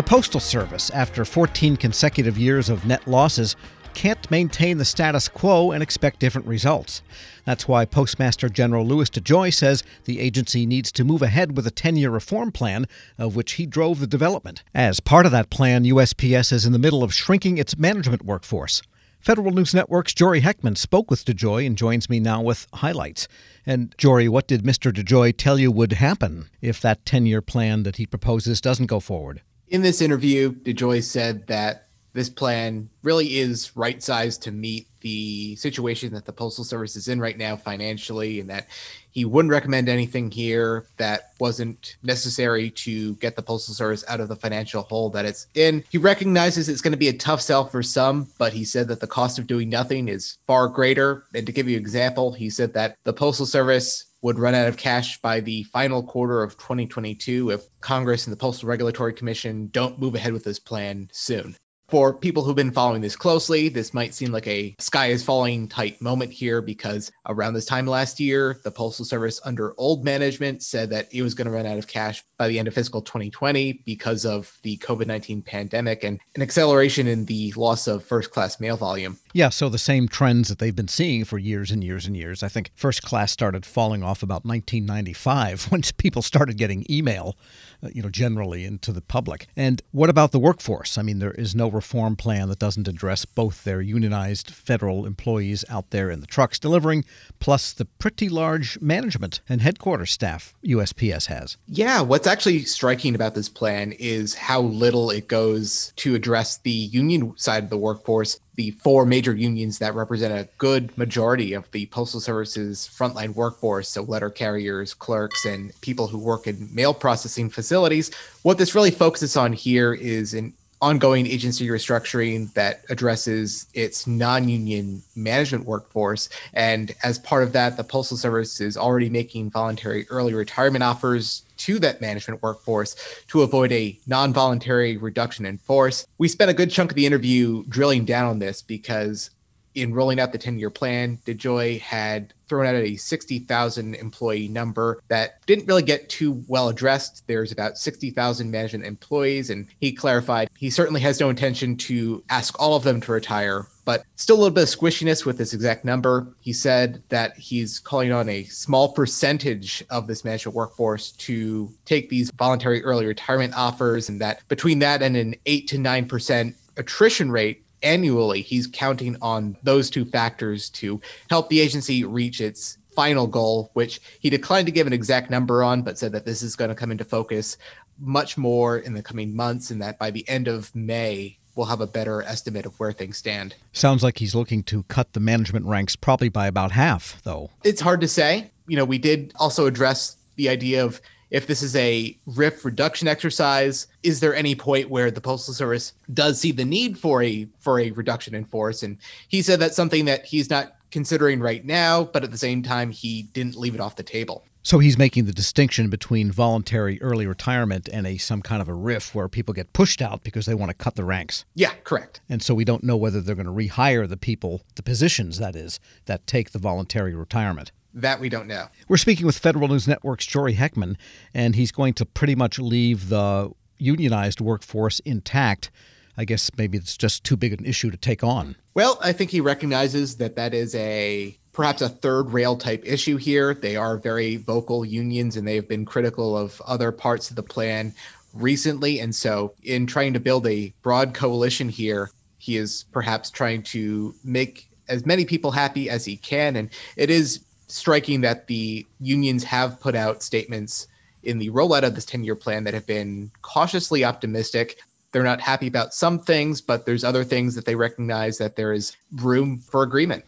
The Postal Service, after 14 consecutive years of net losses, can't maintain the status quo and expect different results. That's why Postmaster General Louis DeJoy says the agency needs to move ahead with a 10 year reform plan, of which he drove the development. As part of that plan, USPS is in the middle of shrinking its management workforce. Federal News Network's Jory Heckman spoke with DeJoy and joins me now with highlights. And Jory, what did Mr. DeJoy tell you would happen if that 10 year plan that he proposes doesn't go forward? In this interview, DeJoy said that this plan really is right sized to meet the situation that the Postal Service is in right now financially, and that he wouldn't recommend anything here that wasn't necessary to get the Postal Service out of the financial hole that it's in. He recognizes it's going to be a tough sell for some, but he said that the cost of doing nothing is far greater. And to give you an example, he said that the Postal Service would run out of cash by the final quarter of 2022 if Congress and the Postal Regulatory Commission don't move ahead with this plan soon. For people who've been following this closely, this might seem like a sky is falling type moment here because around this time last year, the Postal Service under old management said that it was going to run out of cash by the end of fiscal 2020 because of the COVID 19 pandemic and an acceleration in the loss of first class mail volume. Yeah, so the same trends that they've been seeing for years and years and years. I think first class started falling off about 1995 when people started getting email, uh, you know, generally into the public. And what about the workforce? I mean, there is no reform plan that doesn't address both their unionized federal employees out there in the trucks delivering, plus the pretty large management and headquarters staff USPS has. Yeah, what's actually striking about this plan is how little it goes to address the union side of the workforce the four major unions that represent a good majority of the Postal Service's frontline workforce, so letter carriers, clerks, and people who work in mail processing facilities. What this really focuses on here is an ongoing agency restructuring that addresses its non-union management workforce. And as part of that the postal service is already making voluntary early retirement offers to that management workforce to avoid a non-voluntary reduction in force. We spent a good chunk of the interview drilling down on this because in rolling out the 10 year plan, DeJoy had thrown out a 60,000 employee number that didn't really get too well addressed. There's about 60,000 management employees, and he clarified he certainly has no intention to ask all of them to retire, but still a little bit of squishiness with this exact number. He said that he's calling on a small percentage of this management workforce to take these voluntary early retirement offers, and that between that and an 8 to 9% attrition rate, annually, he's counting on those two factors to help the agency reach its final goal, which he declined to give an exact number on, but said that this is going to come into focus much more in the coming months and that by the end of May, we'll have a better estimate of where things stand. Sounds like he's looking to cut the management ranks probably by about half, though. It's hard to say. You know, we did also address the idea of if this is a RIF reduction exercise, is there any point where the Postal Service does see the need for a for a reduction in force? And he said that's something that he's not considering right now, but at the same time, he didn't leave it off the table. So he's making the distinction between voluntary early retirement and a some kind of a RIF where people get pushed out because they want to cut the ranks. Yeah, correct. And so we don't know whether they're going to rehire the people, the positions that is, that take the voluntary retirement. That we don't know. We're speaking with Federal News Network's Jory Heckman, and he's going to pretty much leave the unionized workforce intact. I guess maybe it's just too big an issue to take on. Well, I think he recognizes that that is a perhaps a third rail type issue here. They are very vocal unions and they have been critical of other parts of the plan recently. And so, in trying to build a broad coalition here, he is perhaps trying to make as many people happy as he can. And it is striking that the unions have put out statements in the rollout of this 10 year plan that have been cautiously optimistic. They're not happy about some things, but there's other things that they recognize that there is room for agreement.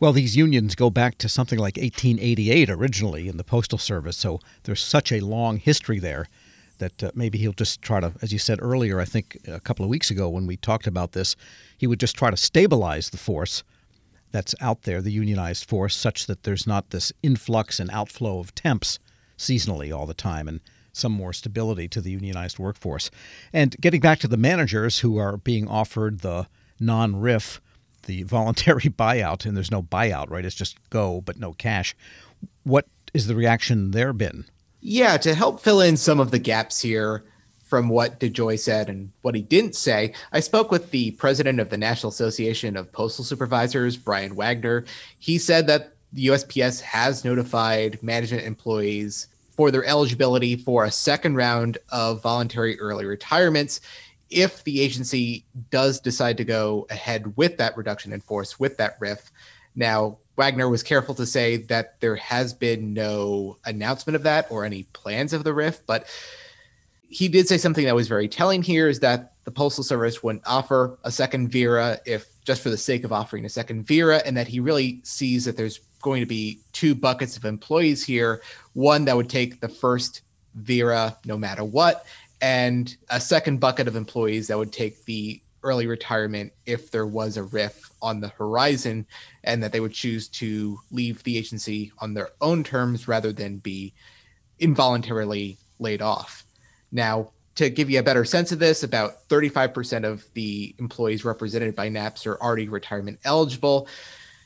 Well, these unions go back to something like 1888 originally in the Postal Service, so there's such a long history there that uh, maybe he'll just try to, as you said earlier, I think a couple of weeks ago when we talked about this, he would just try to stabilize the force that's out there, the unionized force, such that there's not this influx and outflow of temps seasonally all the time and some more stability to the unionized workforce. And getting back to the managers who are being offered the non RIF, the voluntary buyout, and there's no buyout, right? It's just go, but no cash. What is the reaction there been? Yeah, to help fill in some of the gaps here, from what DeJoy said and what he didn't say, I spoke with the president of the National Association of Postal Supervisors, Brian Wagner. He said that the USPS has notified management employees for their eligibility for a second round of voluntary early retirements if the agency does decide to go ahead with that reduction in force, with that RIF. Now, Wagner was careful to say that there has been no announcement of that or any plans of the RIF, but he did say something that was very telling here is that the Postal Service wouldn't offer a second VERA if just for the sake of offering a second VERA, and that he really sees that there's going to be two buckets of employees here one that would take the first VERA no matter what, and a second bucket of employees that would take the early retirement if there was a RIF on the horizon, and that they would choose to leave the agency on their own terms rather than be involuntarily laid off. Now, to give you a better sense of this, about 35% of the employees represented by NAPS are already retirement eligible.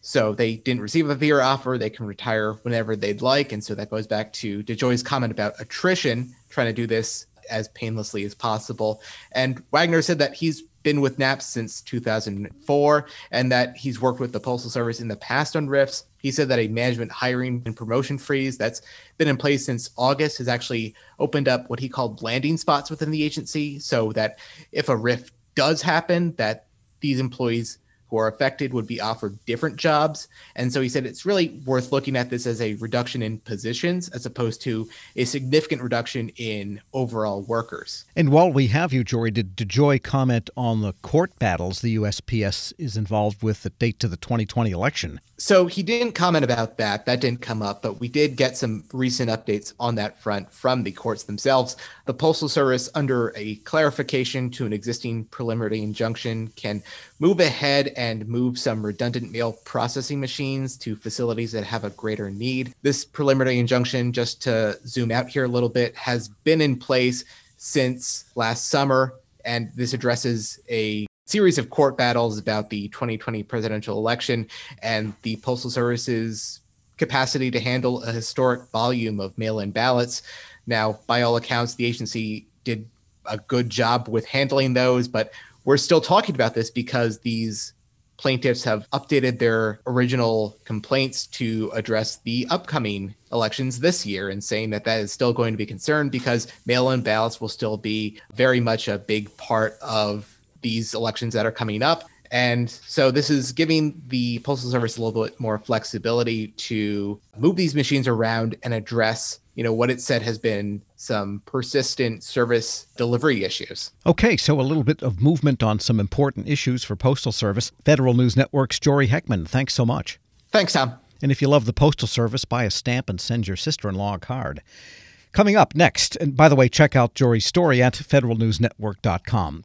So they didn't receive a VERA offer. They can retire whenever they'd like. And so that goes back to DeJoy's comment about attrition, trying to do this as painlessly as possible. And Wagner said that he's been with NAPS since 2004 and that he's worked with the Postal Service in the past on RIFs. He said that a management hiring and promotion freeze that's been in place since August has actually opened up what he called landing spots within the agency so that if a RIF does happen, that these employees who are affected would be offered different jobs. And so he said it's really worth looking at this as a reduction in positions as opposed to a significant reduction in overall workers. And while we have you, Jory, did DeJoy comment on the court battles the USPS is involved with that date to the 2020 election? So he didn't comment about that. That didn't come up, but we did get some recent updates on that front from the courts themselves. The Postal Service, under a clarification to an existing preliminary injunction, can move ahead and move some redundant mail processing machines to facilities that have a greater need. This preliminary injunction, just to zoom out here a little bit, has been in place since last summer, and this addresses a series of court battles about the 2020 presidential election and the Postal Service's capacity to handle a historic volume of mail in ballots. Now, by all accounts, the agency did a good job with handling those, but we're still talking about this because these plaintiffs have updated their original complaints to address the upcoming elections this year and saying that that is still going to be concerned because mail in ballots will still be very much a big part of these elections that are coming up. And so this is giving the Postal Service a little bit more flexibility to move these machines around and address, you know, what it said has been some persistent service delivery issues. Okay, so a little bit of movement on some important issues for Postal Service. Federal News Network's Jory Heckman, thanks so much. Thanks, Tom. And if you love the Postal Service, buy a stamp and send your sister in law a card. Coming up next, and by the way, check out Jory's story at federalnewsnetwork.com.